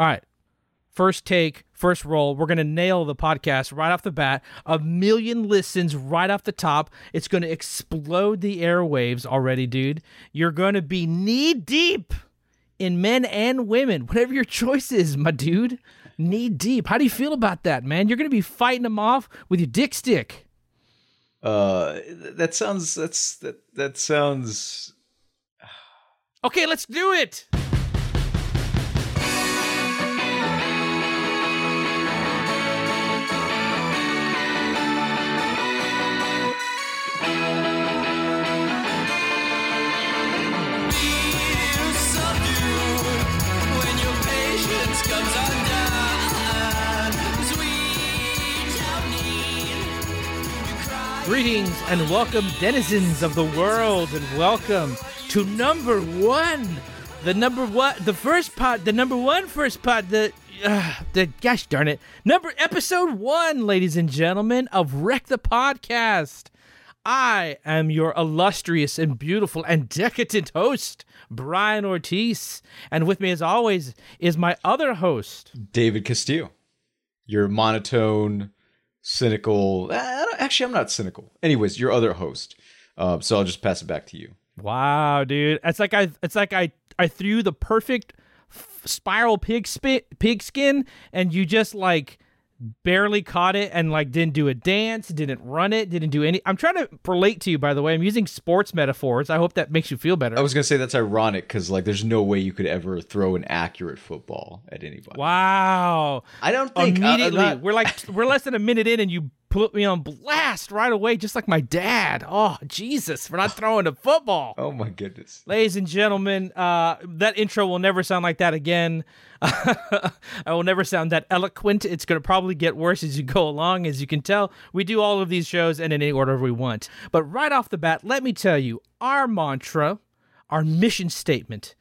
All right. First take, first roll. We're going to nail the podcast right off the bat. A million listens right off the top. It's going to explode the airwaves already, dude. You're going to be knee deep in men and women, whatever your choice is, my dude. Knee deep. How do you feel about that, man? You're going to be fighting them off with your dick stick. Uh, that sounds. That's that. That sounds. Okay, let's do it. Greetings and welcome, denizens of the world, and welcome to number one, the number one, the first part, the number one first part, the, uh, the gosh darn it, number episode one, ladies and gentlemen, of Wreck the Podcast. I am your illustrious and beautiful and decadent host, Brian Ortiz, and with me, as always, is my other host, David Castillo. Your monotone cynical. Actually, I'm not cynical. Anyways, your other host. Uh, so I'll just pass it back to you. Wow, dude! It's like I, it's like I, I threw the perfect f- spiral pig spit, pig skin, and you just like barely caught it and like didn't do a dance, didn't run it, didn't do any. I'm trying to relate to you, by the way. I'm using sports metaphors. I hope that makes you feel better. I was gonna say that's ironic because like there's no way you could ever throw an accurate football at anybody. Wow! I don't think immediately uh, not... we're like we're less than a minute in and you put me on blast right away, just like my dad. Oh Jesus, for not throwing a football. Oh my goodness, ladies and gentlemen, uh, that intro will never sound like that again. I will never sound that eloquent. It's going to probably get worse as you go along. As you can tell, we do all of these shows in any order we want. But right off the bat, let me tell you our mantra, our mission statement,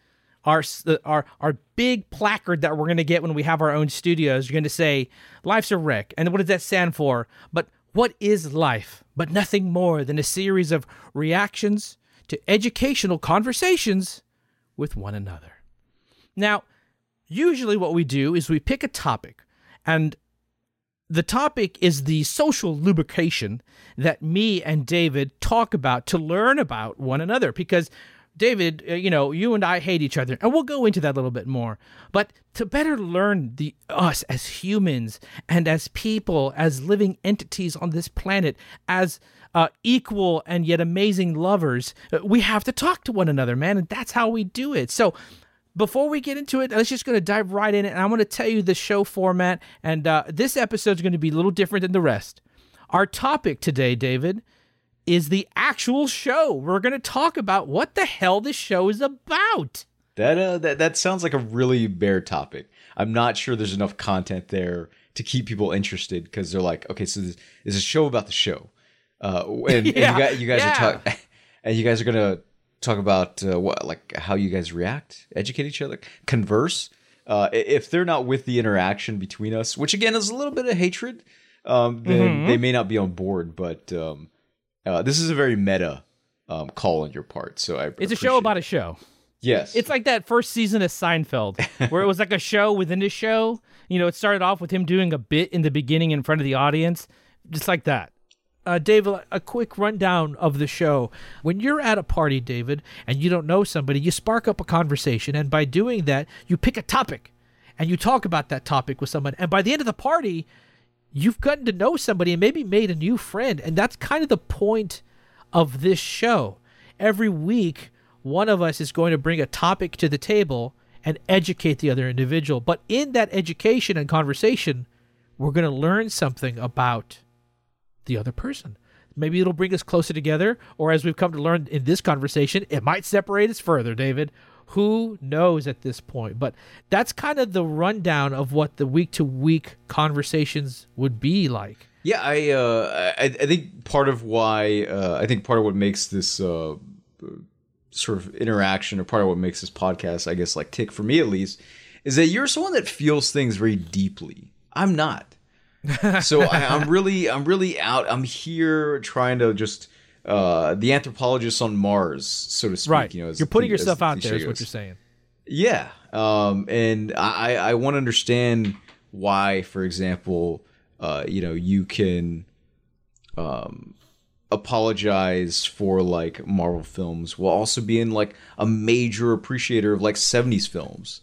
our our our big placard that we're going to get when we have our own studios. You're going to say, "Life's a wreck," and what does that stand for? But what is life? But nothing more than a series of reactions to educational conversations with one another. Now, usually what we do is we pick a topic and the topic is the social lubrication that me and David talk about to learn about one another because David, uh, you know, you and I hate each other, and we'll go into that a little bit more. But to better learn the us as humans and as people, as living entities on this planet, as uh, equal and yet amazing lovers, uh, we have to talk to one another, man, and that's how we do it. So before we get into it, let's just going to dive right in, and I'm going to tell you the show format. And uh, this episode is going to be a little different than the rest. Our topic today, David, is the actual show. We're going to talk about what the hell this show is about. That uh, that that sounds like a really bare topic. I'm not sure there's enough content there to keep people interested because they're like, okay, so this is a show about the show, uh, and, yeah, and you guys, you guys yeah. are talking, and you guys are gonna talk about uh, what like how you guys react, educate each other, converse. Uh, if they're not with the interaction between us, which again is a little bit of hatred, um, then mm-hmm. they may not be on board. But um, uh, this is a very meta um, call on your part. So I it's a show about a show. Yes, it's like that first season of Seinfeld, where it was like a show within a show. You know, it started off with him doing a bit in the beginning in front of the audience, just like that uh, David, a quick rundown of the show. When you're at a party, David, and you don't know somebody, you spark up a conversation, and by doing that, you pick a topic and you talk about that topic with someone. And by the end of the party, you've gotten to know somebody and maybe made a new friend. And that's kind of the point of this show. Every week, one of us is going to bring a topic to the table and educate the other individual. But in that education and conversation, we're going to learn something about the other person. Maybe it'll bring us closer together, or as we've come to learn in this conversation, it might separate us further, David. Who knows at this point? But that's kind of the rundown of what the week to week conversations would be like. Yeah, I, uh, I, I think part of why uh, I think part of what makes this uh, sort of interaction, or part of what makes this podcast, I guess, like tick for me at least, is that you're someone that feels things very deeply. I'm not so I, am really, I'm really out. I'm here trying to just uh, the anthropologist on Mars, so to speak. Right. You know, you're putting the, yourself out there. Is what you're saying. Yeah, um, and I I want to understand why, for example, uh, you know, you can um apologize for like Marvel films while also being like a major appreciator of like 70s films.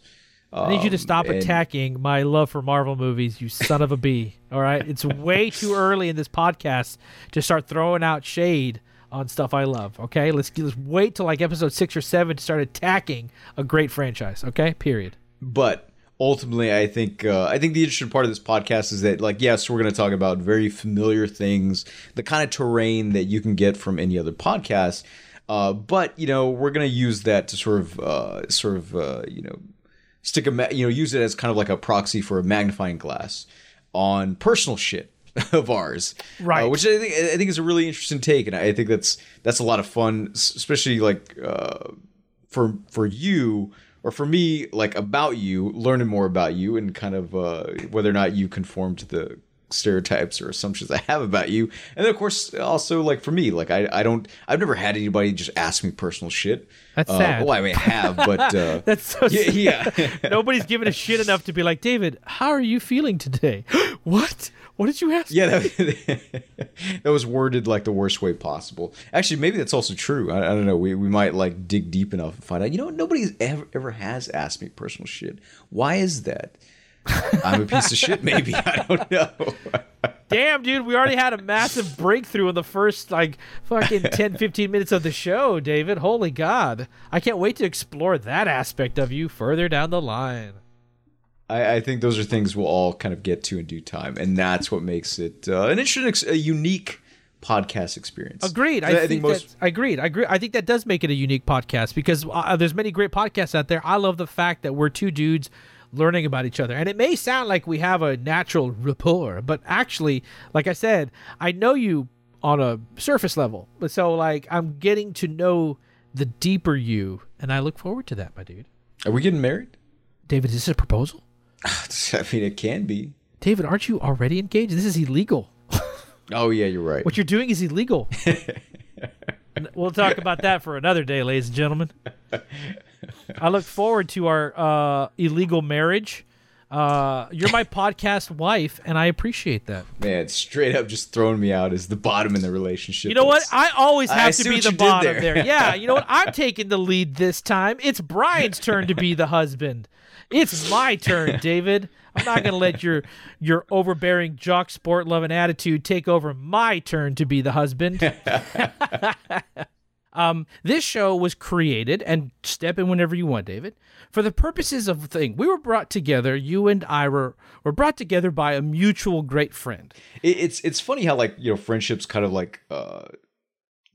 I need you to stop Um, and- attacking my love for Marvel movies, you son of a bee. All right? It's way too early in this podcast to start throwing out shade on stuff I love, okay? Let's, let's wait till like episode 6 or 7 to start attacking a great franchise, okay? Period. but ultimately i think uh, i think the interesting part of this podcast is that like yes we're going to talk about very familiar things the kind of terrain that you can get from any other podcast uh, but you know we're going to use that to sort of uh, sort of uh, you know stick a ma- you know use it as kind of like a proxy for a magnifying glass on personal shit of ours Right. uh, which I think I think is a really interesting take and I think that's that's a lot of fun especially like uh, for for you or for me like about you learning more about you and kind of uh, whether or not you conform to the stereotypes or assumptions i have about you and then of course also like for me like i, I don't i've never had anybody just ask me personal shit That's uh, sad. well i mean have but uh, That's so yeah, sad. yeah. Nobody's giving a shit enough to be like, David, how are you feeling today? what? What did you ask? yeah that, that was worded like the worst way possible. Actually maybe that's also true. I, I don't know. We, we might like dig deep enough and find out. You know nobody nobody's ever ever has asked me personal shit. Why is that? I'm a piece of shit maybe. I don't know. Damn, dude, we already had a massive breakthrough in the first like fucking 10, 15 minutes of the show, David. Holy God. I can't wait to explore that aspect of you further down the line. I, I think those are things we'll all kind of get to in due time, and that's what makes it uh, an interesting, ex- a unique podcast experience. Agreed. I, think, most. I agreed. I agree. I think that does make it a unique podcast because uh, there's many great podcasts out there. I love the fact that we're two dudes learning about each other, and it may sound like we have a natural rapport, but actually, like I said, I know you on a surface level. But so, like, I'm getting to know the deeper you, and I look forward to that, my dude. are we getting married? David, is this a proposal? I mean, it can be. David, aren't you already engaged? This is illegal. Oh yeah, you're right. What you're doing is illegal. We'll talk about that for another day, ladies and gentlemen. I look forward to our uh, illegal marriage. Uh, you're my podcast wife, and I appreciate that. Man, straight up just throwing me out as the bottom in the relationship. You know what? I always I have to be the bottom there. there. Yeah, you know what? I'm taking the lead this time. It's Brian's turn to be the husband. It's my turn, David. I'm not gonna let your your overbearing jock sport loving attitude take over my turn to be the husband. um, this show was created, and step in whenever you want, David, for the purposes of the thing. We were brought together. You and I were were brought together by a mutual great friend. it, it's it's funny how like you know friendships kind of like uh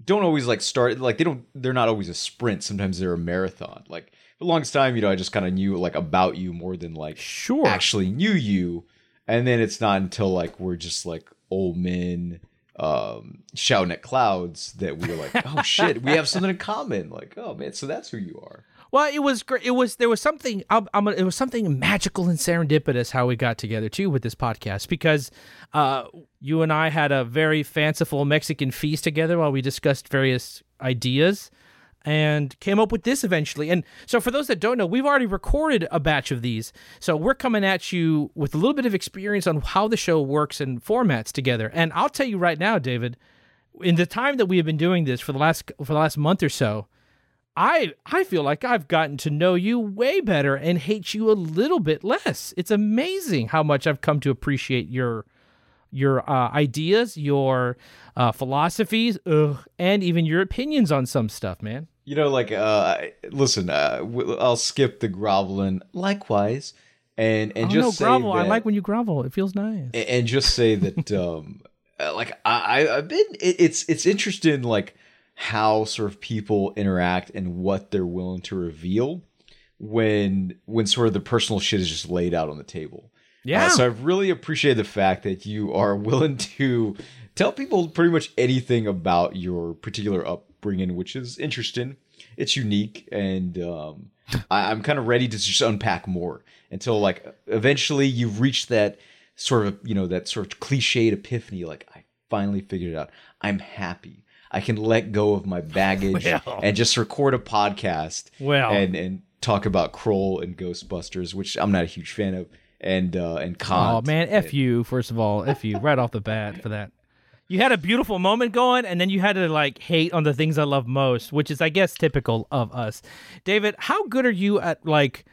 don't always like start like they don't they're not always a sprint. Sometimes they're a marathon. Like for the longest time, you know, I just kind of knew like about you more than like Sure. actually knew you and then it's not until like we're just like old men um shouting at clouds that we're like oh shit we have something in common like oh man so that's who you are Well, it was great. It was there was something. I'm, I'm, it was something magical and serendipitous how we got together too with this podcast because uh, you and I had a very fanciful Mexican feast together while we discussed various ideas and came up with this eventually. And so, for those that don't know, we've already recorded a batch of these. So we're coming at you with a little bit of experience on how the show works and formats together. And I'll tell you right now, David, in the time that we have been doing this for the last for the last month or so. I I feel like I've gotten to know you way better and hate you a little bit less. It's amazing how much I've come to appreciate your your uh, ideas, your uh, philosophies, ugh, and even your opinions on some stuff, man. You know like uh I- listen uh i'll skip the groveling likewise and and oh just no, grovel! I like when you grovel. It feels nice. and and just say that um uh, like I I- I've been it, it's it's interesting like how sort of people interact and what they're willing to reveal when when sort of the personal shit is just laid out on the table. Yeah. Uh, so I've really appreciated the fact that you are willing to tell people pretty much anything about your particular upbringing, which is interesting. It's unique, and um, I, I'm kind of ready to just unpack more until like eventually you've reached that sort of you know that sort of cliched epiphany. Like I finally figured it out. I'm happy. I can let go of my baggage Well. and just record a podcast. Well. and and talk about Kroll and Ghostbusters, which I'm not a huge fan of, and uh, and Kant. Oh man, f you first of all, f you right off the bat for that. You had a beautiful moment going, and then you had to like hate on the things I love most, which is, I guess, typical of us. David, how good are you at like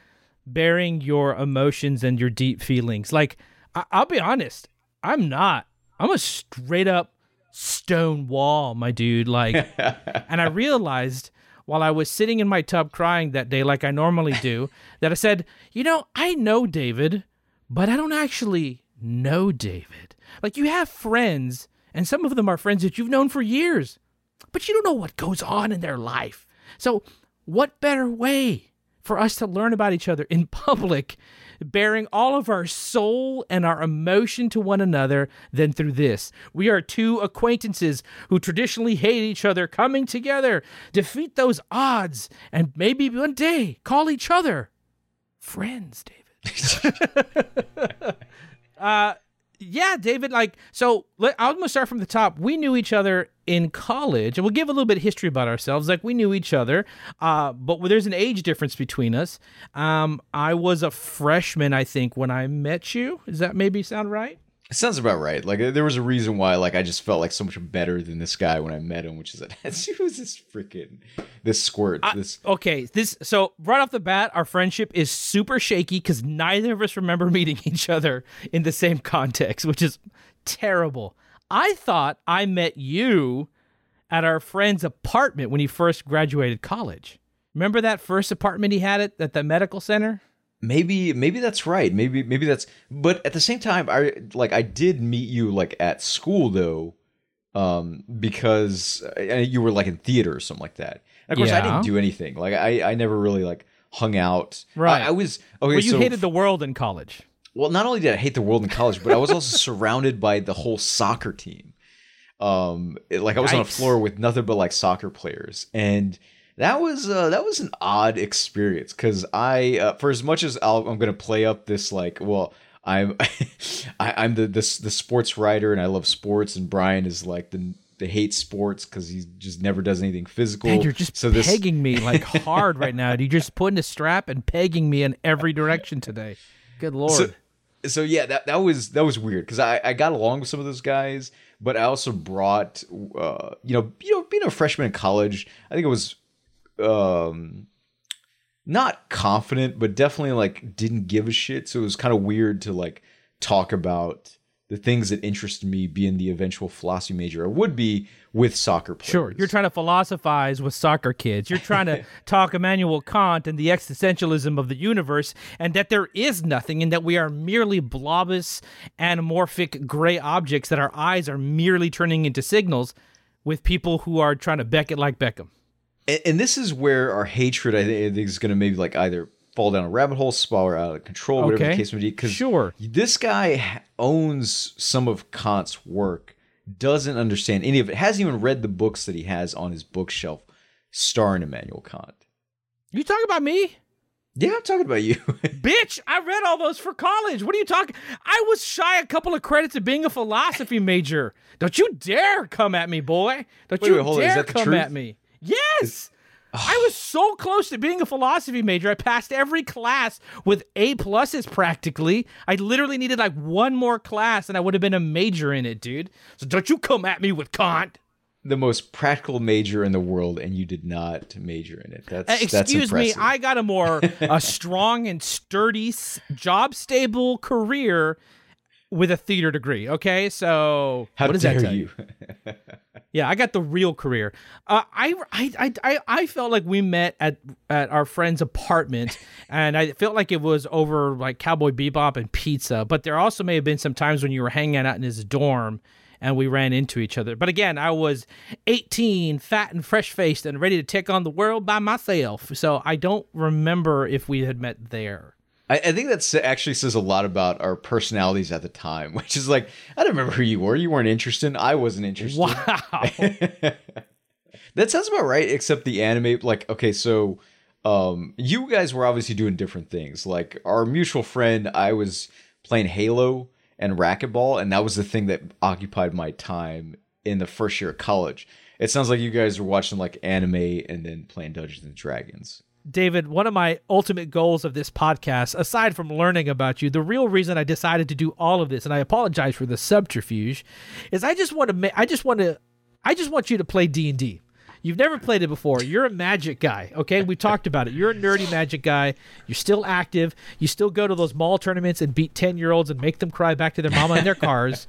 bearing your emotions and your deep feelings? Like, I- I'll be honest, I'm not. I'm a straight up stone wall, my dude. Like, and I realized while I was sitting in my tub crying that day, like I normally do, that I said, you know, I know David, but I don't actually know David. Like, you have friends, and some of them are friends that you've known for years, but you don't know what goes on in their life. So, what better way for us to learn about each other in public bearing all of our soul and our emotion to one another than through this. We are two acquaintances who traditionally hate each other coming together, defeat those odds, and maybe one day call each other friends, David. uh, yeah, David. Like, so let, I'm gonna start from the top. We knew each other in college, and we'll give a little bit of history about ourselves. Like, we knew each other, uh, but there's an age difference between us. Um, I was a freshman, I think, when I met you. Does that maybe sound right? It sounds about right. Like there was a reason why, like I just felt like so much better than this guy when I met him, which is that he was this freaking this squirt. This okay. This so right off the bat, our friendship is super shaky because neither of us remember meeting each other in the same context, which is terrible. I thought I met you at our friend's apartment when he first graduated college. Remember that first apartment he had at, at the medical center? Maybe maybe that's right. Maybe maybe that's but at the same time i like i did meet you like at school though um because uh, you were like in theater or something like that. And of course yeah. i didn't do anything. Like i i never really like hung out. Right. I, I was okay well, you so, hated the world in college. Well not only did i hate the world in college but i was also surrounded by the whole soccer team. Um it, like i was Yikes. on a floor with nothing but like soccer players. And that was uh, that was an odd experience because I, uh, for as much as i am going to play up this like, well, I'm I, am the this the sports writer and I love sports, and Brian is like the the hate sports because he just never does anything physical. Man, you're just so pegging this... me like hard right now. You're just putting a strap and pegging me in every direction today. Good lord. So, so yeah, that that was that was weird because I I got along with some of those guys, but I also brought uh you know you know being a freshman in college, I think it was um not confident, but definitely like didn't give a shit. So it was kind of weird to like talk about the things that interested me being the eventual philosophy major I would be with soccer players. Sure. You're trying to philosophize with soccer kids. You're trying to talk Immanuel Kant and the existentialism of the universe and that there is nothing and that we are merely blobous, anamorphic gray objects that our eyes are merely turning into signals with people who are trying to beck it like Beckham and, and this is where our hatred, I think, is going to maybe like either fall down a rabbit hole, spiral out of control, whatever okay. the case may be. Because sure, this guy owns some of Kant's work, doesn't understand any of it, hasn't even read the books that he has on his bookshelf starring Immanuel Kant. You talking about me? Yeah, I'm talking about you. Bitch, I read all those for college. What are you talking? I was shy a couple of credits of being a philosophy major. Don't you dare come at me, boy. Don't wait, you wait, dare come truth? at me. Yes. I was so close to being a philosophy major. I passed every class with A pluses practically. I literally needed like one more class and I would have been a major in it, dude. So don't you come at me with Kant. The most practical major in the world, and you did not major in it. That's uh, excuse that's me. I got a more a strong and sturdy, job stable career with a theater degree. Okay, so how what does dare that tell you? you? yeah, I got the real career. Uh, I, I, I, I felt like we met at at our friend's apartment, and I felt like it was over like Cowboy Bebop and pizza. But there also may have been some times when you were hanging out in his dorm. And we ran into each other. But again, I was 18, fat and fresh faced, and ready to take on the world by myself. So I don't remember if we had met there. I, I think that actually says a lot about our personalities at the time, which is like, I don't remember who you were. You weren't interested. I wasn't interested. Wow. that sounds about right, except the anime. Like, okay, so um, you guys were obviously doing different things. Like, our mutual friend, I was playing Halo and racquetball, and that was the thing that occupied my time in the first year of college. It sounds like you guys were watching like anime and then playing Dungeons and Dragons. David, one of my ultimate goals of this podcast, aside from learning about you, the real reason I decided to do all of this, and I apologize for the subterfuge, is I just want to ma- I just want to I just want you to play D and D. You've never played it before. You're a magic guy, okay? We talked about it. You're a nerdy magic guy. You're still active. You still go to those mall tournaments and beat 10-year-olds and make them cry back to their mama in their cars.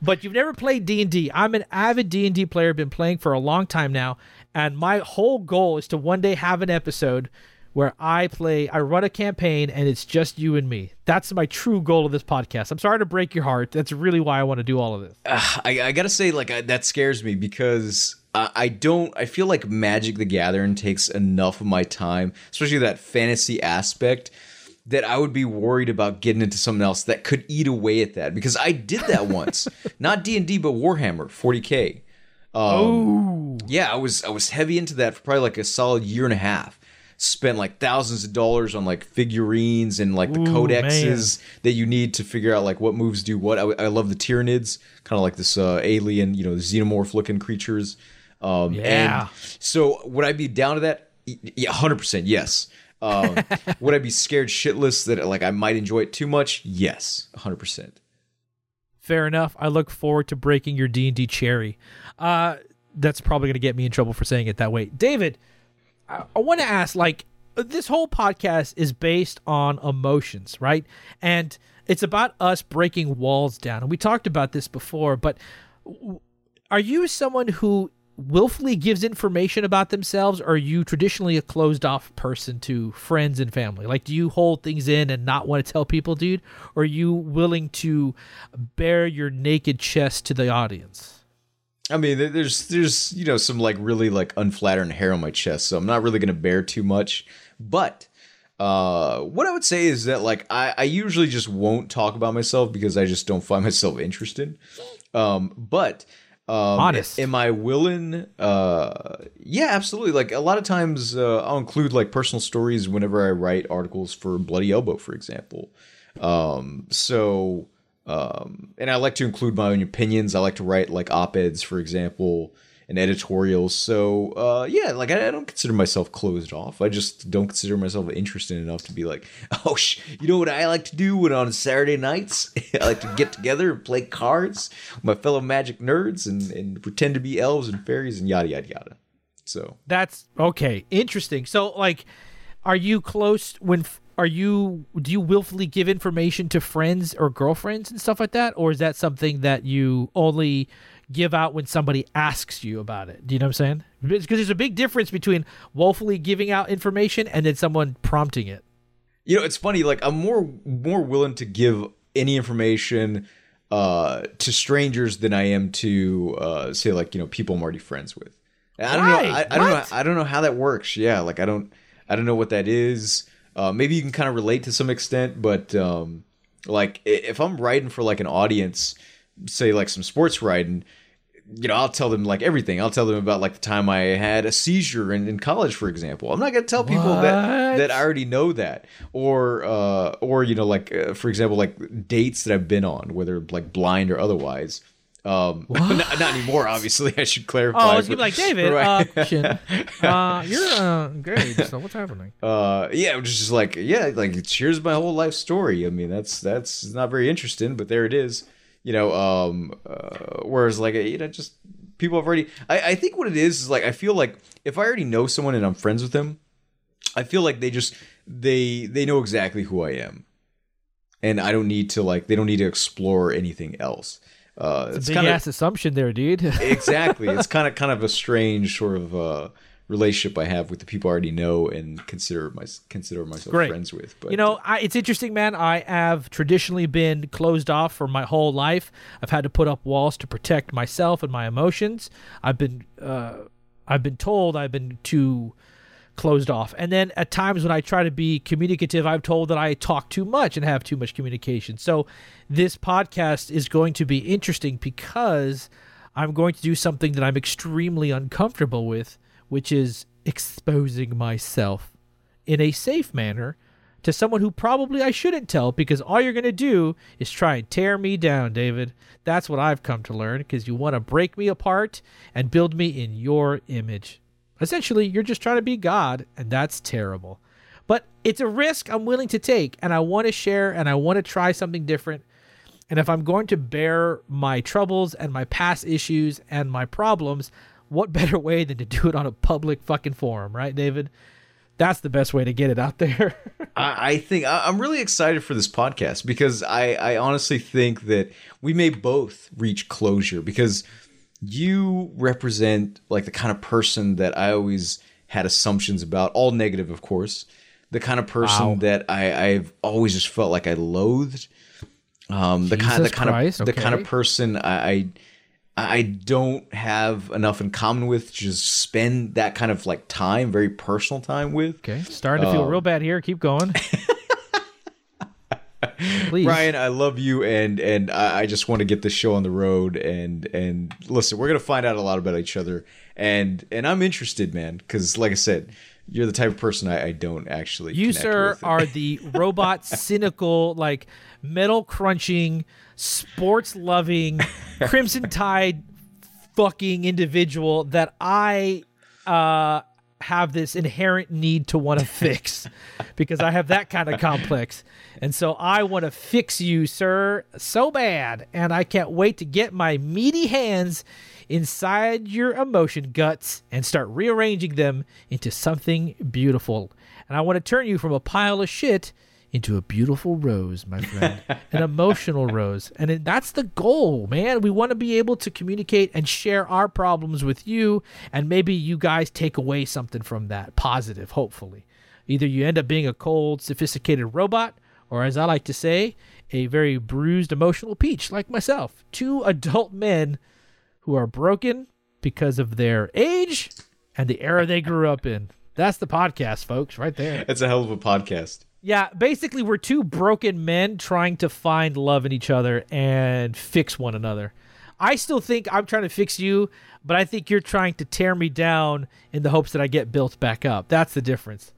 but you've never played D&D. I'm an avid D&D player, been playing for a long time now, and my whole goal is to one day have an episode where I play, I run a campaign, and it's just you and me. That's my true goal of this podcast. I'm sorry to break your heart. That's really why I want to do all of this. Uh, I, I, gotta say, like, I, that scares me because I, don't, I feel like Magic the Gathering takes enough of my time, especially that fantasy aspect. That I would be worried about getting into something else that could eat away at that because I did that once, not D and D, but Warhammer 40k. Um, oh, yeah, I was I was heavy into that for probably like a solid year and a half. Spent like thousands of dollars on like figurines and like the Ooh, codexes man. that you need to figure out like what moves do what. I, I love the Tyranids, kind of like this uh, alien, you know, xenomorph looking creatures. Um, yeah. so would I be down to that? Yeah, hundred percent. Yes. Um, would I be scared shitless that like I might enjoy it too much? Yes, hundred percent. Fair enough. I look forward to breaking your D and D cherry. Uh, that's probably going to get me in trouble for saying it that way. David, I, I want to ask like, this whole podcast is based on emotions, right? And it's about us breaking walls down. And we talked about this before, but are you someone who willfully gives information about themselves or are you traditionally a closed off person to friends and family like do you hold things in and not want to tell people dude or are you willing to bare your naked chest to the audience I mean, there's there's you know some like really like unflattering hair on my chest, so I'm not really gonna bear too much. But uh, what I would say is that like I, I usually just won't talk about myself because I just don't find myself interested. Um, but um, Honest. Am I willing? Uh, yeah, absolutely. Like a lot of times, uh, I'll include like personal stories whenever I write articles for Bloody Elbow, for example. Um, so um, and I like to include my own opinions. I like to write like op eds, for example, and editorials. So uh, yeah, like I, I, don't consider myself closed off. I just don't consider myself interested enough to be like, oh, sh- you know what I like to do when on Saturday nights? I like to get together and play cards with my fellow magic nerds and, and pretend to be elves and fairies and yada yada yada. So that's okay. Interesting. So like, are you close when? are you do you willfully give information to friends or girlfriends and stuff like that or is that something that you only give out when somebody asks you about it. Do you know what i'm saying? Because there's a big difference between woefully giving out information and then someone prompting it. You know it's funny like i'm more more willing to give any information uh to strangers than i am to uh say like you know people i'm already friends with. I don't Why? know I, I don't know i don't know how that works. Yeah like i don't i don't know what that is. Uh, maybe you can kind of relate to some extent, but um, like if I'm writing for like an audience, say like some sports writing, you know, I'll tell them like everything. I'll tell them about like the time I had a seizure in, in college, for example. I'm not gonna tell people what? that that I already know that, or uh, or you know, like uh, for example, like dates that I've been on, whether like blind or otherwise. Um, not, not, anymore, obviously. I should clarify. Oh, I was gonna be like David. Right. Uh, uh, you're uh, great. So what's happening? Uh, yeah, was just like yeah, like here's my whole life story. I mean, that's that's not very interesting, but there it is. You know, um, uh, whereas like you know, just people have already. I, I think what it is is like I feel like if I already know someone and I'm friends with them, I feel like they just they they know exactly who I am, and I don't need to like they don't need to explore anything else. Uh, it's, it's a big kinda, ass assumption there, dude. exactly. It's kind of kind of a strange sort of uh, relationship I have with the people I already know and consider my consider myself Great. friends with. But you know, I, it's interesting, man. I have traditionally been closed off for my whole life. I've had to put up walls to protect myself and my emotions. I've been uh, I've been told I've been too closed off. And then at times when I try to be communicative, I'm told that I talk too much and have too much communication. So this podcast is going to be interesting because I'm going to do something that I'm extremely uncomfortable with, which is exposing myself in a safe manner to someone who probably I shouldn't tell because all you're going to do is try and tear me down, David. That's what I've come to learn because you want to break me apart and build me in your image. Essentially, you're just trying to be God, and that's terrible. But it's a risk I'm willing to take, and I want to share and I want to try something different. And if I'm going to bear my troubles and my past issues and my problems, what better way than to do it on a public fucking forum, right, David? That's the best way to get it out there. I, I think I, I'm really excited for this podcast because I, I honestly think that we may both reach closure because you represent like the kind of person that I always had assumptions about, all negative, of course. The kind of person wow. that I, I've always just felt like I loathed. Um, the kind, the kind Christ, of, okay. the kind of person I, I I don't have enough in common with to just spend that kind of like time, very personal time with. Okay, starting to feel um, real bad here. Keep going. Please. Ryan, I love you, and and I, I just want to get this show on the road. And and listen, we're gonna find out a lot about each other, and and I'm interested, man, because like I said, you're the type of person I, I don't actually. You, sir, are the robot, cynical, like metal crunching sports loving, Crimson Tide fucking individual that I uh, have this inherent need to want to fix because I have that kind of complex. And so I want to fix you, sir, so bad. And I can't wait to get my meaty hands inside your emotion guts and start rearranging them into something beautiful. And I want to turn you from a pile of shit into a beautiful rose, my friend, an emotional rose. And it, that's the goal, man. We want to be able to communicate and share our problems with you, and maybe you guys take away something from that positive, hopefully. Either you end up being a cold, sophisticated robot, or as I like to say, a very bruised, emotional peach like myself. Two adult men who are broken because of their age and the era they grew up in. That's the podcast, folks, right there. It's a hell of a podcast. Yeah, basically, we're two broken men trying to find love in each other and fix one another. I still think I'm trying to fix you, but I think you're trying to tear me down in the hopes that I get built back up. That's the difference.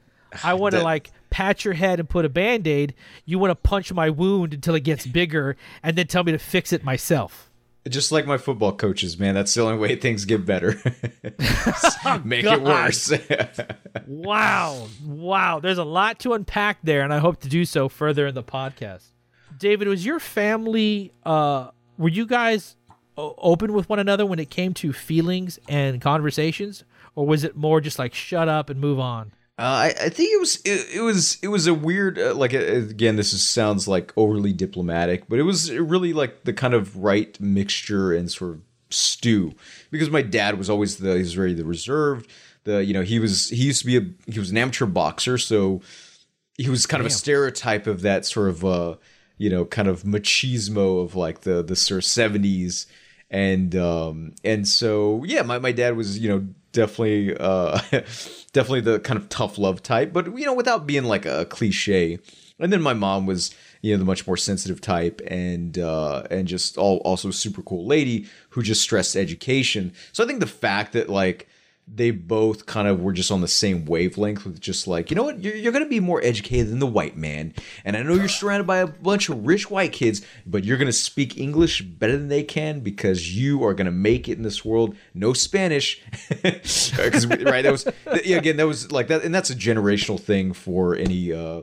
I want to like pat your head and put a band aid. You want to punch my wound until it gets bigger and then tell me to fix it myself. Just like my football coaches, man. That's the only way things get better. Make it worse. wow. Wow. There's a lot to unpack there, and I hope to do so further in the podcast. David, was your family, uh, were you guys open with one another when it came to feelings and conversations? Or was it more just like shut up and move on? Uh, I, I think it was it, it was it was a weird uh, like uh, again this is, sounds like overly diplomatic but it was really like the kind of right mixture and sort of stew because my dad was always the he's very the reserved the you know he was he used to be a he was an amateur boxer so he was kind Damn. of a stereotype of that sort of uh you know kind of machismo of like the the sort of 70s and um and so yeah my, my dad was you know definitely uh definitely the kind of tough love type but you know without being like a cliche. And then my mom was you know the much more sensitive type and uh and just all also super cool lady who just stressed education. So i think the fact that like they both kind of were just on the same wavelength with just like, you know what, you're, you're going to be more educated than the white man. And I know you're surrounded by a bunch of rich white kids, but you're going to speak English better than they can because you are going to make it in this world. No Spanish. Because, right, that was, yeah, again, that was like that. And that's a generational thing for any, uh,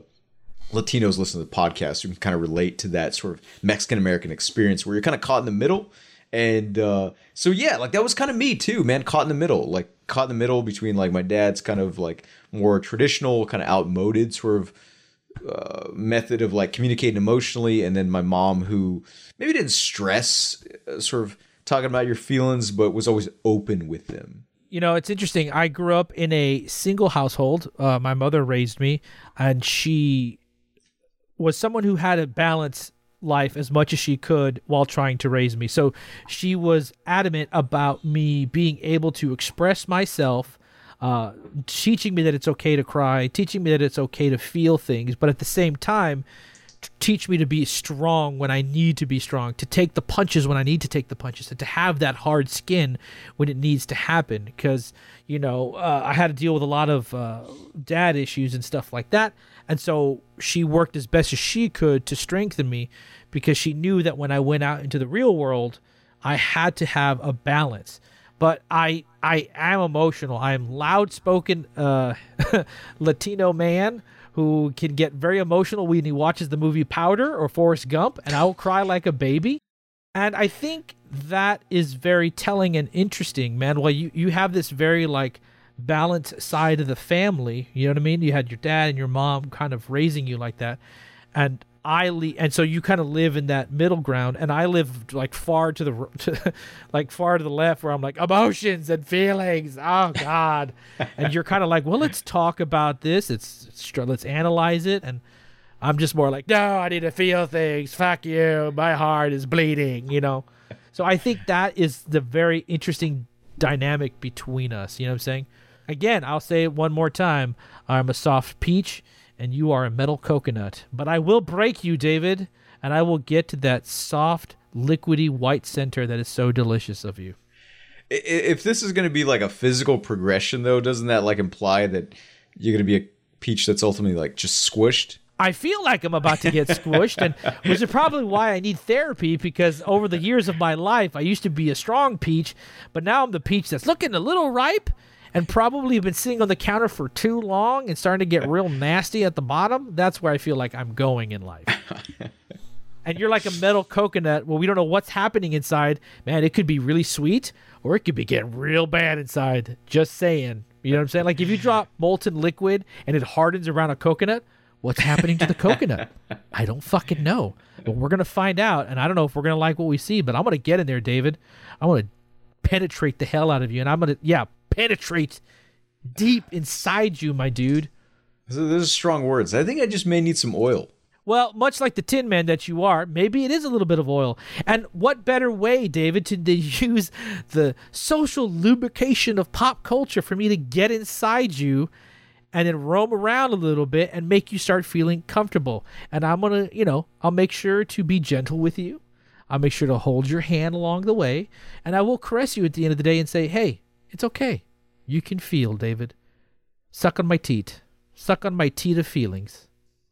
Latinos listen to the podcast who can kind of relate to that sort of Mexican American experience where you're kind of caught in the middle. And uh, so, yeah, like that was kind of me too, man, caught in the middle. Like, caught in the middle between like my dad's kind of like more traditional, kind of outmoded sort of uh, method of like communicating emotionally, and then my mom who maybe didn't stress uh, sort of talking about your feelings, but was always open with them. You know, it's interesting. I grew up in a single household. Uh, my mother raised me, and she was someone who had a balance life as much as she could while trying to raise me. So she was adamant about me being able to express myself, uh, teaching me that it's okay to cry, teaching me that it's okay to feel things, but at the same time, teach me to be strong when I need to be strong, to take the punches when I need to take the punches, and to have that hard skin when it needs to happen. Because, you know, uh, I had to deal with a lot of uh, dad issues and stuff like that. And so she worked as best as she could to strengthen me because she knew that when I went out into the real world, I had to have a balance. but I I am emotional. I am loud spoken uh, Latino man who can get very emotional when he watches the movie Powder or Forrest Gump, and I will cry like a baby. And I think that is very telling and interesting, man. Well, you, you have this very like balanced side of the family. You know what I mean? You had your dad and your mom kind of raising you like that. And I le- and so you kind of live in that middle ground, and I live like far to the to, like far to the left, where I'm like emotions and feelings. Oh God, and you're kind of like, well, let's talk about this. It's, it's let's analyze it, and I'm just more like, no, I need to feel things. Fuck you, my heart is bleeding. You know, so I think that is the very interesting dynamic between us. You know what I'm saying? Again, I'll say it one more time. I'm a soft peach and you are a metal coconut. But I will break you, David, and I will get to that soft, liquidy white center that is so delicious of you. If this is going to be like a physical progression, though, doesn't that like imply that you're going to be a peach that's ultimately like just squished? I feel like I'm about to get squished, and which is probably why I need therapy because over the years of my life, I used to be a strong peach, but now I'm the peach that's looking a little ripe and probably been sitting on the counter for too long and starting to get real nasty at the bottom, that's where I feel like I'm going in life. and you're like a metal coconut. Well, we don't know what's happening inside. Man, it could be really sweet or it could be getting real bad inside. Just saying. You know what I'm saying? Like if you drop molten liquid and it hardens around a coconut, what's happening to the coconut? I don't fucking know. But we're going to find out. And I don't know if we're going to like what we see, but I'm going to get in there, David. I want to penetrate the hell out of you. And I'm going to, yeah, penetrate deep inside you, my dude. Those are strong words. I think I just may need some oil. Well, much like the Tin Man that you are, maybe it is a little bit of oil. And what better way, David, to, to use the social lubrication of pop culture for me to get inside you and then roam around a little bit and make you start feeling comfortable. And I'm going to, you know, I'll make sure to be gentle with you. I'll make sure to hold your hand along the way. And I will caress you at the end of the day and say, hey, it's okay. You can feel, David. Suck on my teat. Suck on my teat of feelings.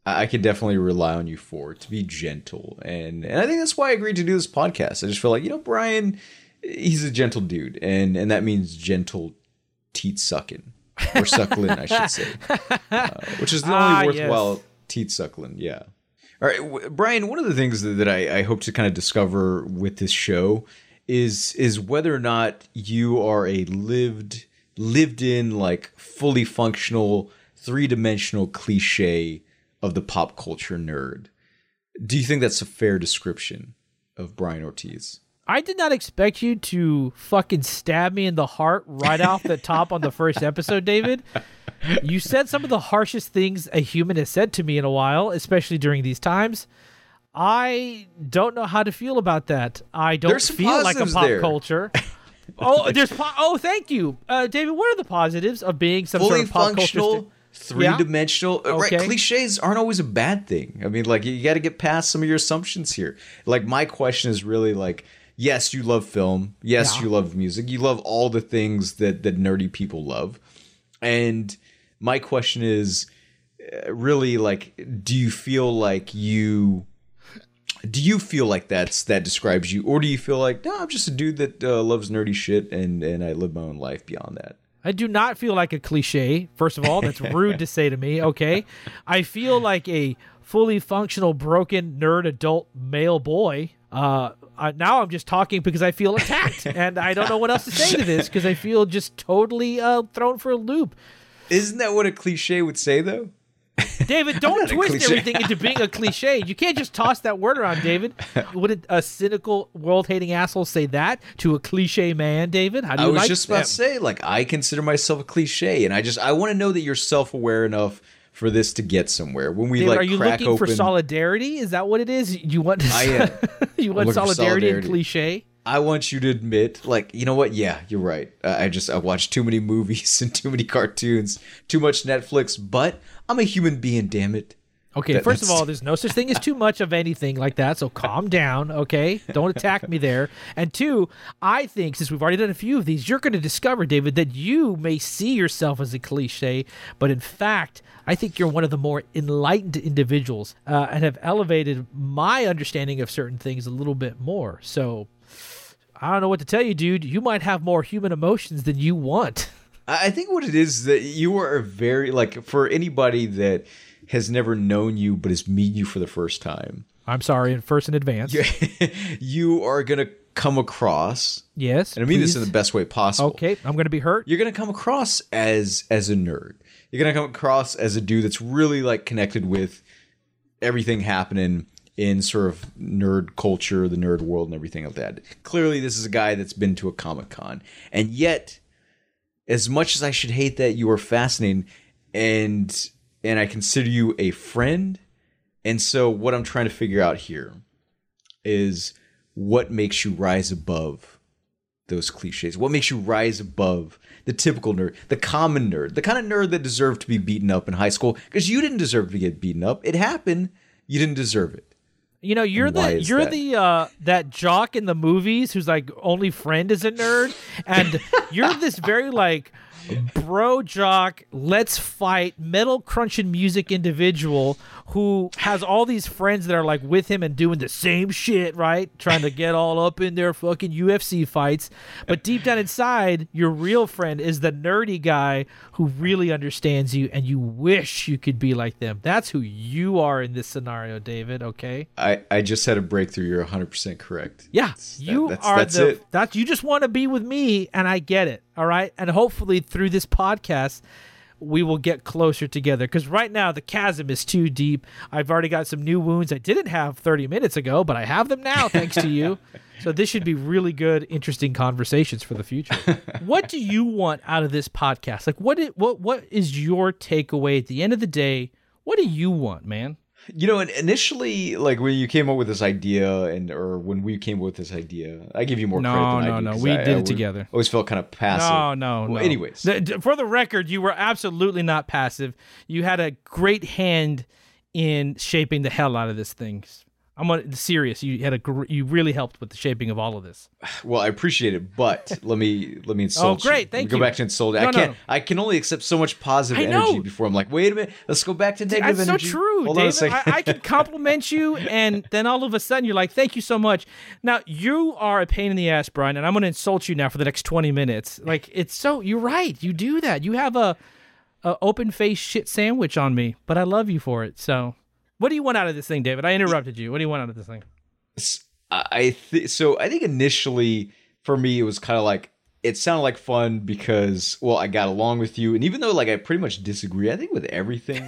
I can definitely rely on you for to be gentle. And and I think that's why I agreed to do this podcast. I just feel like, you know, Brian, he's a gentle dude. And and that means gentle teat sucking. Or suckling, I should say. Uh, which is the only ah, worthwhile yes. teat suckling, yeah. All right, w- Brian, one of the things that, that I, I hope to kind of discover with this show is is whether or not you are a lived lived in like fully functional three-dimensional cliche of the pop culture nerd. Do you think that's a fair description of Brian Ortiz? I did not expect you to fucking stab me in the heart right off the top on the first episode, David. You said some of the harshest things a human has said to me in a while, especially during these times. I don't know how to feel about that. I don't feel like a pop there. culture. oh, there's po- oh, thank you, uh, David. What are the positives of being some fully sort of pop functional, st- three-dimensional? Yeah? Okay. Right, cliches aren't always a bad thing. I mean, like you got to get past some of your assumptions here. Like my question is really like, yes, you love film. Yes, yeah. you love music. You love all the things that that nerdy people love. And my question is uh, really like, do you feel like you do you feel like that's that describes you, or do you feel like no, I'm just a dude that uh, loves nerdy shit and and I live my own life beyond that? I do not feel like a cliche. First of all, that's rude to say to me. Okay, I feel like a fully functional, broken nerd adult male boy. Uh, uh, now I'm just talking because I feel attacked, and I don't know what else to say to this because I feel just totally uh, thrown for a loop. Isn't that what a cliche would say, though? David, don't twist everything into being a cliche. You can't just toss that word around, David. Wouldn't a cynical, world-hating asshole say that to a cliche man, David? How do you I was like just about to say, like, I consider myself a cliche, and I just I want to know that you're self-aware enough for this to get somewhere. When we David, like, are you looking open, for solidarity? Is that what it is? You want to, I am. you want solidarity, solidarity and cliche? I want you to admit, like, you know what? Yeah, you're right. Uh, I just I watched too many movies and too many cartoons, too much Netflix. But I'm a human being, damn it. Okay, that, first of all, there's no such thing as too much of anything like that, so calm down, okay? Don't attack me there. And two, I think since we've already done a few of these, you're going to discover, David, that you may see yourself as a cliche, but in fact, I think you're one of the more enlightened individuals uh, and have elevated my understanding of certain things a little bit more. So I don't know what to tell you, dude. You might have more human emotions than you want. I think what it is that you are very like for anybody that has never known you but is meeting you for the first time. I'm sorry, first in advance. you are gonna come across. Yes, and I mean please. this in the best way possible. Okay, I'm gonna be hurt. You're gonna come across as as a nerd. You're gonna come across as a dude that's really like connected with everything happening in sort of nerd culture, the nerd world, and everything like that. Clearly, this is a guy that's been to a comic con, and yet, as much as I should hate that, you are fascinating, and and I consider you a friend. And so, what I'm trying to figure out here is what makes you rise above those cliches. What makes you rise above the typical nerd, the common nerd, the kind of nerd that deserved to be beaten up in high school because you didn't deserve to get beaten up. It happened. You didn't deserve it. You know, you're And the you're that? the uh that jock in the movies who's like only friend is a nerd, and you're this very like bro jock, let's fight, metal crunching music individual who has all these friends that are like with him and doing the same shit, right? Trying to get all up in their fucking UFC fights. But deep down inside, your real friend is the nerdy guy who really understands you and you wish you could be like them. That's who you are in this scenario, David, okay? I, I just had a breakthrough. You're 100% correct. Yeah, that- you that's- are that's the it. that you just want to be with me, and I get it. All right, and hopefully through this podcast, we will get closer together. Because right now the chasm is too deep. I've already got some new wounds I didn't have 30 minutes ago, but I have them now thanks to you. So this should be really good, interesting conversations for the future. what do you want out of this podcast? Like, what what what is your takeaway at the end of the day? What do you want, man? You know, and initially, like when you came up with this idea, and or when we came up with this idea, I give you more No, credit than no, I do. no, 'cause we I- did I it together. Always felt kind of passive. No, no, Well, no. anyways, The- for the record, you were absolutely not passive. You had a great hand in shaping the hell out of this thing. I'm on, serious. You had a gr- you really helped with the shaping of all of this. well, I appreciate it, but let me let me insult. Oh, great, you. Thank go back to insult. No, I can't. no. I can only accept so much positive energy before I'm like, wait a minute, let's go back to negative That's so energy. true, Hold on a David. second. I, I can compliment you, and then all of a sudden you're like, "Thank you so much." Now you are a pain in the ass, Brian, and I'm going to insult you now for the next 20 minutes. Like it's so you're right. You do that. You have a, a open face shit sandwich on me, but I love you for it. So, what do you want out of this thing, David? I interrupted you. What do you want out of this thing? I think so. I think initially for me it was kind of like it sounded like fun because well I got along with you, and even though like I pretty much disagree, I think with everything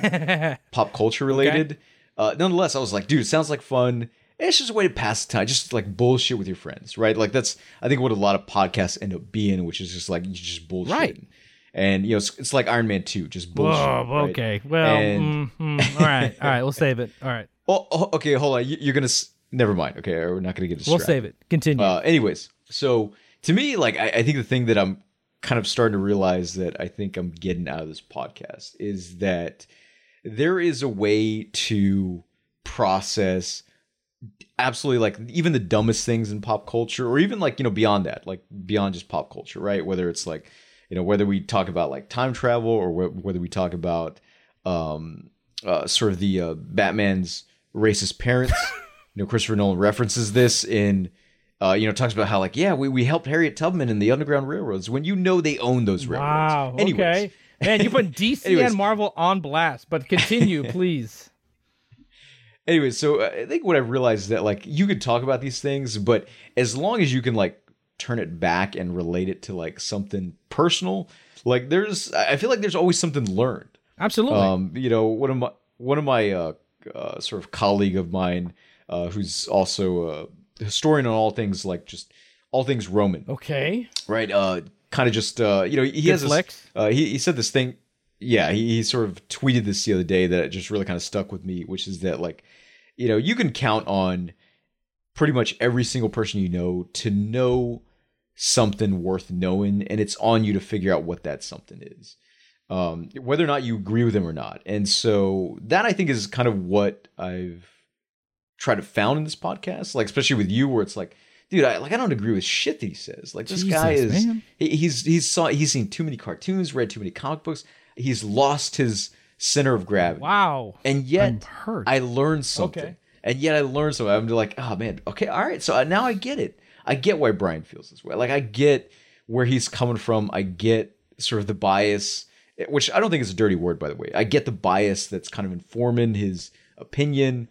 pop culture related, uh, nonetheless I was like, dude, it sounds like fun. It's just a way to pass the time, just like bullshit with your friends, right? Like that's I think what a lot of podcasts end up being, which is just like you just bullshit. Right. And you know, it's, it's like Iron Man two, just bullshit. Whoa, right? okay. Well, And- mm, mm, all right, all right. We'll save it. All right, Oh, oh, okay, hold on. You, you're gonna. s- Never mind. Okay, we're not gonna get distracted. we'll save it. Continue. Uh, anyways, so to me, like I, I think the thing that I'm kind of starting to realize that I think I'm getting out of this podcast is that there is a way to process absolutely like even the dumbest things in pop culture or even like you know beyond that like beyond just pop culture right whether it's like you know whether we talk about like time travel or wh- whether we talk about um uh sort of the uh, batman's racist parents you know christopher nolan references this in uh, you know, talks about how like, yeah, we, we helped Harriet Tubman in the Underground Railroads when you know they own those railroads. wow. Anyways, Okay. Man, you put DC Anyways. and Marvel on blast, but continue, please. Anyway, so uh, I think what I've realized is that like you could talk about these things, but as long as you can like turn it back and relate it to like something personal, like there's I feel like there's always something learned. Absolutely. Um, you know, one of my one of my uh, uh sort of colleague of mine, uh, who's also a historian on all things like just all things Roman, okay. right? Uh, kind of just uh, you know, he Good has this, uh, he he said this thing. Yeah, he, he sort of tweeted this the other day that it just really kind of stuck with me, which is that like, you know, you can count on pretty much every single person you know to know something worth knowing, and it's on you to figure out what that something is, um, whether or not you agree with them or not. And so that I think is kind of what I've tried to found in this podcast, like especially with you, where it's like. Dude, I like I don't agree with shit that he says. Like this guy is he, he's he's saw he's seen too many cartoons, read too many comic books. He's lost his center of gravity. Wow. And yet. I learned something. Okay. and yet I learned something. I'm like, oh man, okay, all right. So now I get it. I get why Brian feels this way. Like I get where he's coming from. I get sort of the bias, which I don't think is a dirty word, by the way. I get the bias that's kind of informing his opinion.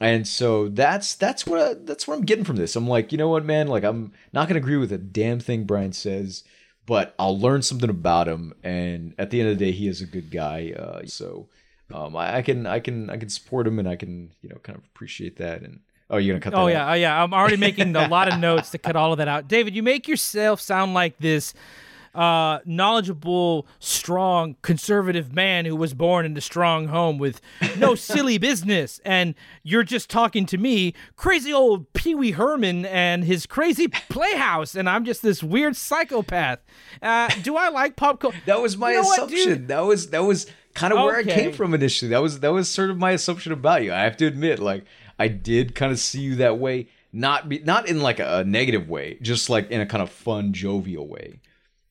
And so that's that's what I, that's what I'm getting from this. I'm like, you know what, man? Like, I'm not gonna agree with a damn thing Brian says, but I'll learn something about him. And at the end of the day, he is a good guy. Uh, so um, I, I, can I can I can support him, and I can you know kind of appreciate that. And oh, you're gonna cut. oh yeah, out? oh yeah. I'm already making a lot of notes to cut all of that out. David, you make yourself sound like this uh, knowledgeable, strong, conservative man who was born in a strong home with no silly business. And you're just talking to me, crazy old Pee Wee Herman and his crazy playhouse. And I'm just this weird psychopath. Uh, do I like pop culture? that was my You know assumption. dude? that was that was kind of where I came from initially. That was that was sort of my assumption about you. I have to admit, like I did kind of see you that way, not be not in like a, negative way, just like in a kind of fun, jovial way.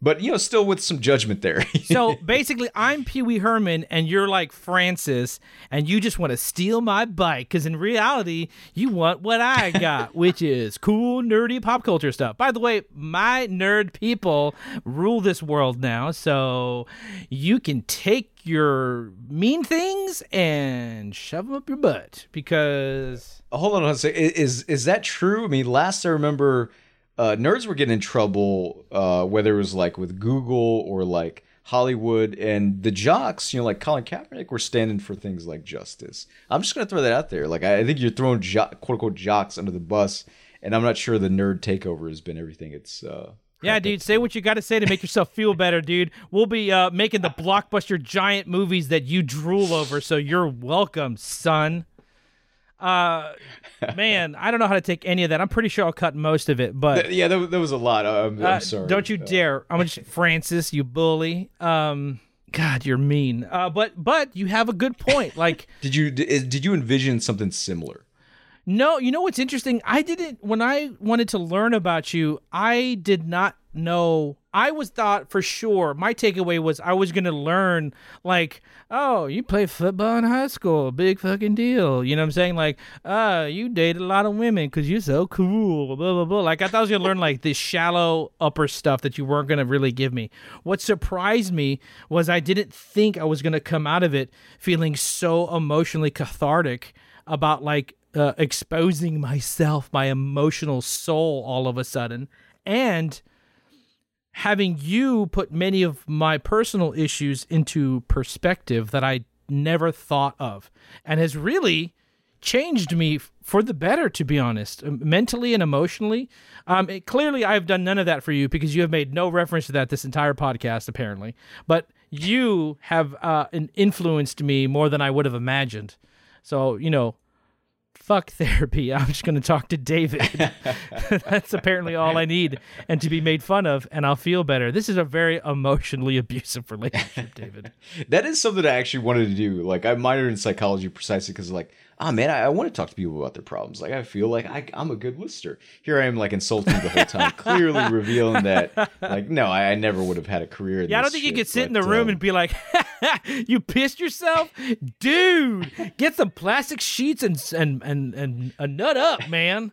But you know, still with some judgment there. So basically, I'm Pee Wee Herman, and you're like Francis, and you just want to steal my bike. Because in reality, you want what I got, which is cool, nerdy pop culture stuff. By the way, my nerd people rule this world now. So you can take your mean things and shove them up your butt. Because. Hold on a second. Is is that true? I mean, last I remember, uh, nerds were getting in trouble, uh, whether it was like with Google or like Hollywood, and the jocks, you know, like Colin Kaepernick, were standing for things like justice. I'm just gonna throw that out there. Like, I, I think you're throwing jo- quote unquote jocks under the bus, and I'm not sure the nerd takeover has been everything. It's uh, Yeah, dude, say what you got to say to make yourself feel better, dude. We'll be uh, making the blockbuster giant movies that you drool over, so you're welcome, son. Uh, man, I don't know how to take any of that. I'm pretty sure I'll cut most of it, but yeah, that, that was a lot. I'm, I'm uh, sorry. don't you dare! I'm just Francis, you bully. Um, God, you're mean. Uh, but but you have a good point. Like. Did you did you envision something similar? No, you know what's interesting? I didn't when I wanted to learn about you, I did not know. I was thought for sure. My takeaway was I was to learn like, "Oh, you play football in high school. Big fucking deal." You know what I'm saying? Like, "Uh, you date a lot of women cuz you're so cool." blah blah blah. Like I thought I was to learn like this shallow upper stuff that you weren't to really give me. What surprised me was I didn't think I was to come out of it feeling so emotionally cathartic about like uh, exposing myself, my emotional soul, all of a sudden, and having you put many of my personal issues into perspective that I never thought of, and has really changed me for the better, to be honest, um, mentally and emotionally. Um, it, clearly, I've done none of that for you because you have made no reference to that this entire podcast, apparently. But you have uh, influenced me more than I would have imagined. So, you know, fuck therapy. I'm just going to talk to David. That's apparently all I need and to be made fun of, and I'll feel better. This is a very emotionally abusive relationship, David. That is something I actually wanted to do. Like I minored in psychology precisely because, like, ah, man, I, I want to talk to people about their problems. Like, I feel like I, I'm a good listener. Here I am, like, insulting the whole time, clearly revealing that, like, no, I, I never would have had a career. In Yeah, I don't think you could sit in the room um, and be like, "You pissed yourself, dude. Get some plastic sheets and and and and a nut up, man."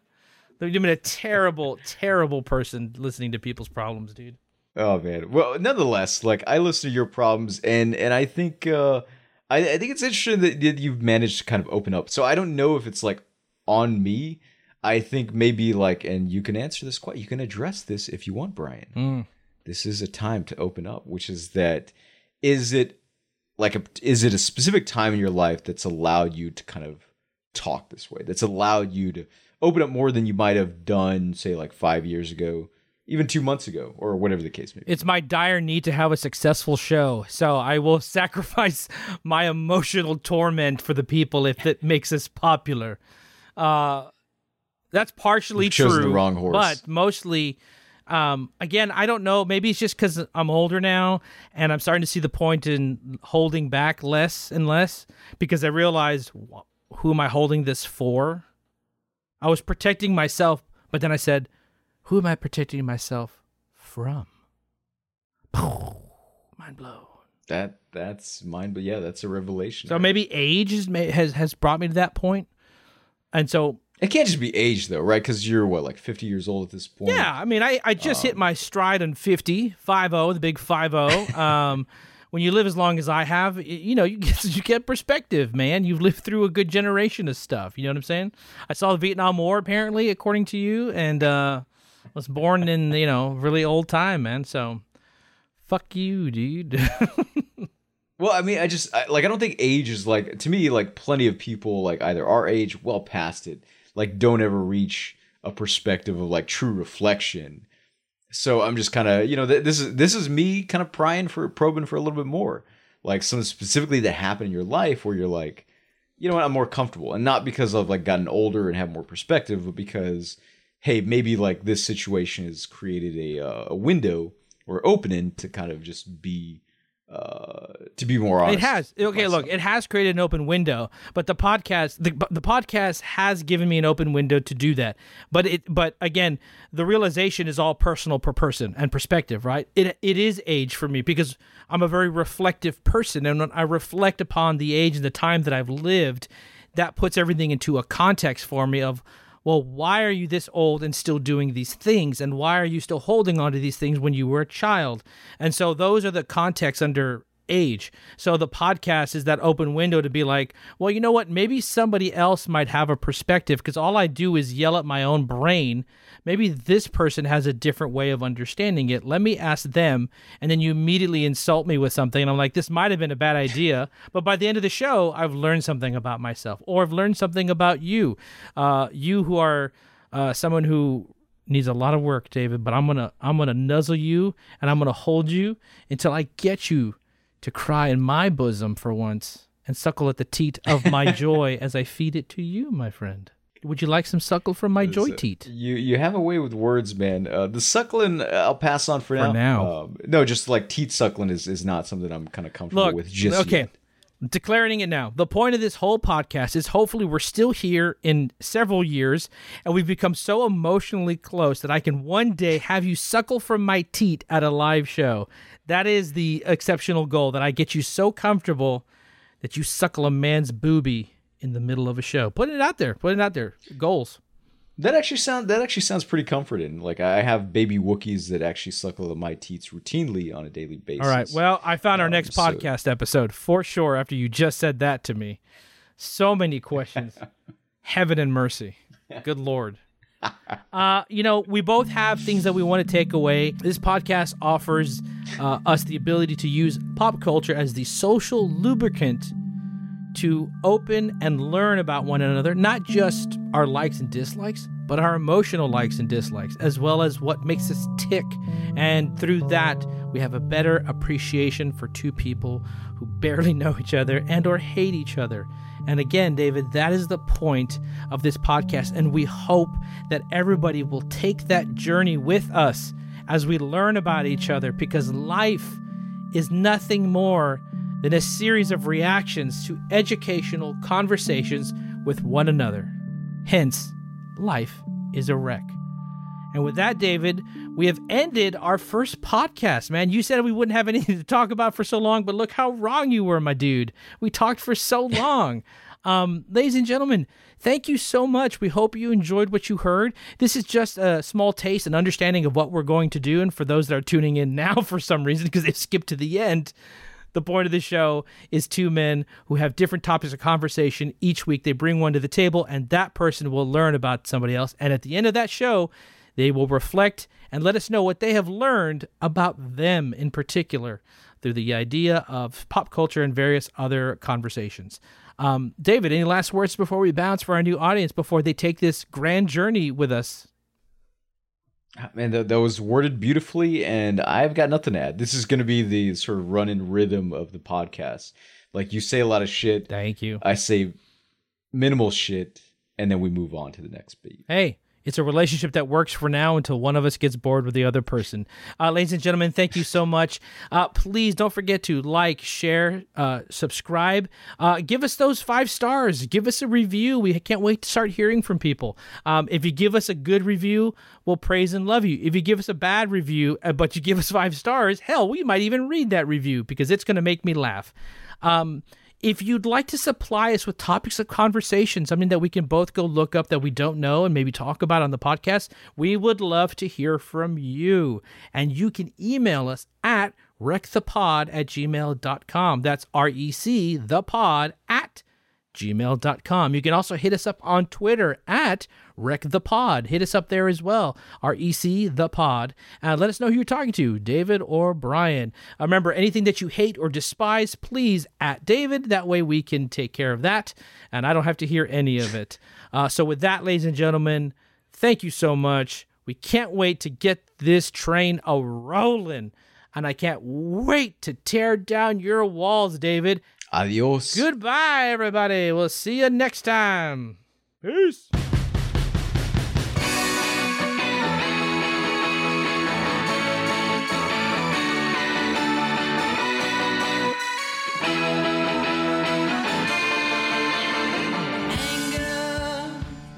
You've been a terrible, terrible person listening to people's problems, dude. Oh man. Well, nonetheless, like I listen to your problems, and and I think uh, I, I think it's interesting that, that you've managed to kind of open up. So I don't know if it's like on me. I think maybe like, and you can answer this question. You can address this if you want, Brian. Mm. This is a time to open up, which is that is it like a is it a specific time in your life that's allowed you to kind of talk this way? That's allowed you to open up more than you might have done, say, like five years ago, even two months ago, or whatever the case may be. It's my dire need to have a successful show, so I will sacrifice my emotional torment for the people if it makes us popular. Uh, that's partially true, the wrong horse. but mostly, um, again, I don't know. Maybe it's just because I'm older now, and I'm starting to see the point in holding back less and less because I realized wh- who am I holding this for? I was protecting myself, but then I said, who am I protecting myself from? Mind blown. That that's mind, but yeah, that's a revelation. So maybe age has, has has brought me to that point. and so it can't just be age though, right? Because you're what, like 50 years old at this point. Yeah, I mean, I, I just um, hit my stride in 50, 5 the big 5 um, when you live as long as I have, you know, you get, you get perspective, man. You've lived through a good generation of stuff. You know what I'm saying? I saw the Vietnam War, apparently, according to you, and uh, was born in, you know, really old time, man. So, fuck you, dude. Well, I mean, I just I, like I don't think age is like to me like plenty of people like either our age, well past it, like don't ever reach a perspective of like true reflection. So I'm just kind of you know th- this is this is me kind of prying for probing for a little bit more, like something specifically that happened in your life where you're like, you know what, I'm more comfortable, and not because I've like gotten older and have more perspective, but because hey, maybe like this situation has created a uh, a window or opening to kind of just be uh, to be more honest. It has. Okay, look, it has created an open window, but the podcast the, the podcast has given me an open window to do that. But it but again, the realization is all personal per person and perspective, right? It it is age for me because I'm a very reflective person and when I reflect upon the age and the time that I've lived, that puts everything into a context for me of well, why are you this old and still doing these things? And why are you still holding on to these things when you were a child? And so those are the contexts under age. So the podcast is that open window to be like, well, you know what? Maybe somebody else might have a perspective because all I do is yell at my own brain. Maybe this person has a different way of understanding it. Let me ask them. And then you immediately insult me with something. And I'm like, this might have been a bad idea. But by the end of the show, I've learned something about myself or I've learned something about you. Uh, you who are uh, someone who needs a lot of work, David, but I'm gonna I'm gonna nuzzle you and I'm gonna hold you until I get you to cry in my bosom for once and suckle at the teat of my joy as I feed it to you, my friend. Would you like some suckle from my joy teat? You you have a way with words, man. Uh, the suckling, uh, I'll pass on for, for now. now. Um, no, just like teat suckling is, is not something I'm kind of comfortable Look, with. Just okay. Yet. Declaring it now. The point of this whole podcast is hopefully we're still here in several years and we've become so emotionally close that I can one day have you suckle from my teat at a live show. That is the exceptional goal that I get you so comfortable that you suckle a man's booby in the middle of a show. Put it out there. Put it out there. Goals. That actually sound that actually sounds pretty comforting. Like I have baby Wookiees that actually suckle at my teats routinely on a daily basis. All right. Well, I found our um, next so... podcast episode for sure after you just said that to me. So many questions. Heaven and mercy. Good lord. Uh, you know, we both have things that we want to take away. This podcast offers uh, us the ability to use pop culture as the social lubricant to open and learn about one another, not just our likes and dislikes, but our emotional likes and dislikes, as well as what makes us tick. And through that, we have a better appreciation for two people who barely know each other and or hate each other. And again, David, that is the point of this podcast. And we hope that everybody will take that journey with us as we learn about each other because life is nothing more than a series of reactions to educational conversations with one another. Hence, life is a wreck. And with that, David, we have ended our first podcast, man. You said we wouldn't have anything to talk about for so long, but look how wrong you were, my dude. We talked for so long. um, ladies and gentlemen, thank you so much. We hope you enjoyed what you heard. This is just a small taste and understanding of what we're going to do. And for those that are tuning in now for some reason, because they skipped to the end, the point of the show is two men who have different topics of conversation each week. They bring one to the table, and that person will learn about somebody else. And at the end of that show, they will reflect and let us know what they have learned about them in particular through the idea of pop culture and various other conversations. Um, David, any last words before we bounce for our new audience before they take this grand journey with us Man, that, that was worded beautifully, and I've got nothing to add. This is going to be the sort of running rhythm of the podcast. Like you say a lot of shit. Thank you. I say minimal shit, and then we move on to the next beat. Hey, it's a relationship that works for now until one of us gets bored with the other person. Uh, ladies and gentlemen, thank you so much. Uh, please don't forget to like, share, uh, subscribe. Uh, give us those five stars. Give us a review. We can't wait to start hearing from people. Um, if you give us a good review, we'll praise and love you. If you give us a bad review, uh, but you give us five stars, hell, we might even read that review because it's going to make me laugh. Um, If you'd like to supply us with topics of conversation, something that we can both go look up that we don't know and maybe talk about on the podcast, we would love to hear from you. And you can email us at recthepod at gmail.com. That's R E C, the pod at gmail.com. You can also hit us up on Twitter at Rec the Pod. Hit us up there as well. R E C the Pod. And let us know who you're talking to, David or Brian. Uh, remember, anything that you hate or despise, please at David. That way we can take care of that, and I don't have to hear any of it. Uh, so, with that, ladies and gentlemen, thank you so much. We can't wait to get this train a rolling. And I can't wait to tear down your walls, David. Adios. Goodbye, everybody. We'll see you next time. Peace.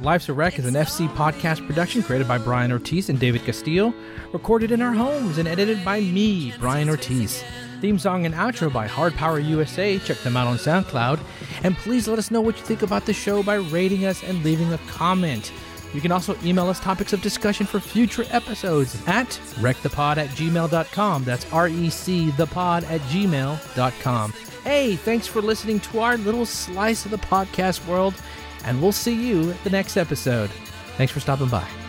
Life's a Wreck is an FC podcast production created by Brian Ortiz and David Castillo, recorded in our homes and edited by me, Brian Ortiz. Theme song and outro by Hard Power USA. Check them out on SoundCloud. And please let us know what you think about the show by rating us and leaving a comment. You can also email us topics of discussion for future episodes at recthepod at gmail.com. That's R E C the pod at gmail.com. Hey, thanks for listening to our little slice of the podcast world and we'll see you at the next episode. Thanks for stopping by.